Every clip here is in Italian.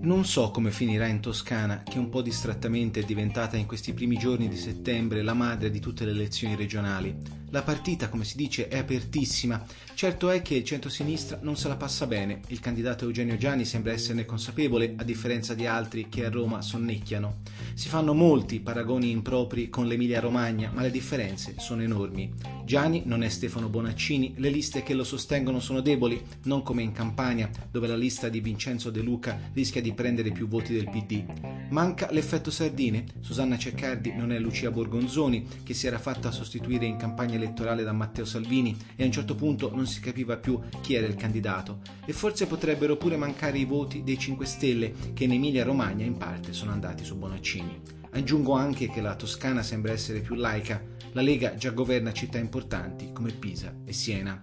Non so come finirà in Toscana, che un po' distrattamente è diventata in questi primi giorni di settembre la madre di tutte le elezioni regionali. La partita, come si dice, è apertissima. Certo è che il centro-sinistra non se la passa bene. Il candidato Eugenio Gianni sembra esserne consapevole, a differenza di altri che a Roma sonnecchiano. Si fanno molti paragoni impropri con l'Emilia-Romagna, ma le differenze sono enormi. Gianni non è Stefano Bonaccini, le liste che lo sostengono sono deboli, non come in Campania, dove la lista di Vincenzo De Luca rischia di prendere più voti del PD. Manca l'effetto sardine. Susanna Ceccardi non è Lucia Borgonzoni, che si era fatta sostituire in campagna elettorale da Matteo Salvini e a un certo punto non si capiva più chi era il candidato. E forse potrebbero pure mancare i voti dei 5 Stelle che in Emilia Romagna in parte sono andati su Bonaccini. Aggiungo anche che la Toscana sembra essere più laica. La Lega già governa città importanti come Pisa e Siena.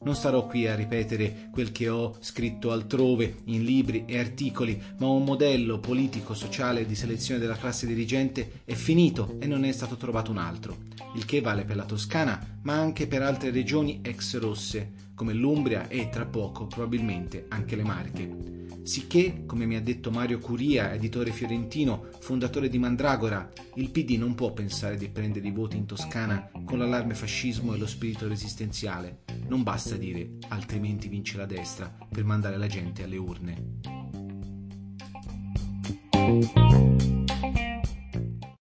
Non starò qui a ripetere quel che ho scritto altrove, in libri e articoli, ma un modello politico-sociale di selezione della classe dirigente è finito e non è stato trovato un altro. Il che vale per la Toscana, ma anche per altre regioni ex rosse, come l'Umbria e, tra poco, probabilmente anche le Marche. Sicché, come mi ha detto Mario Curia, editore fiorentino, fondatore di Mandragora, il PD non può pensare di prendere i voti in Toscana con l'allarme fascismo e lo spirito resistenziale. Non basta dire altrimenti vince la destra per mandare la gente alle urne.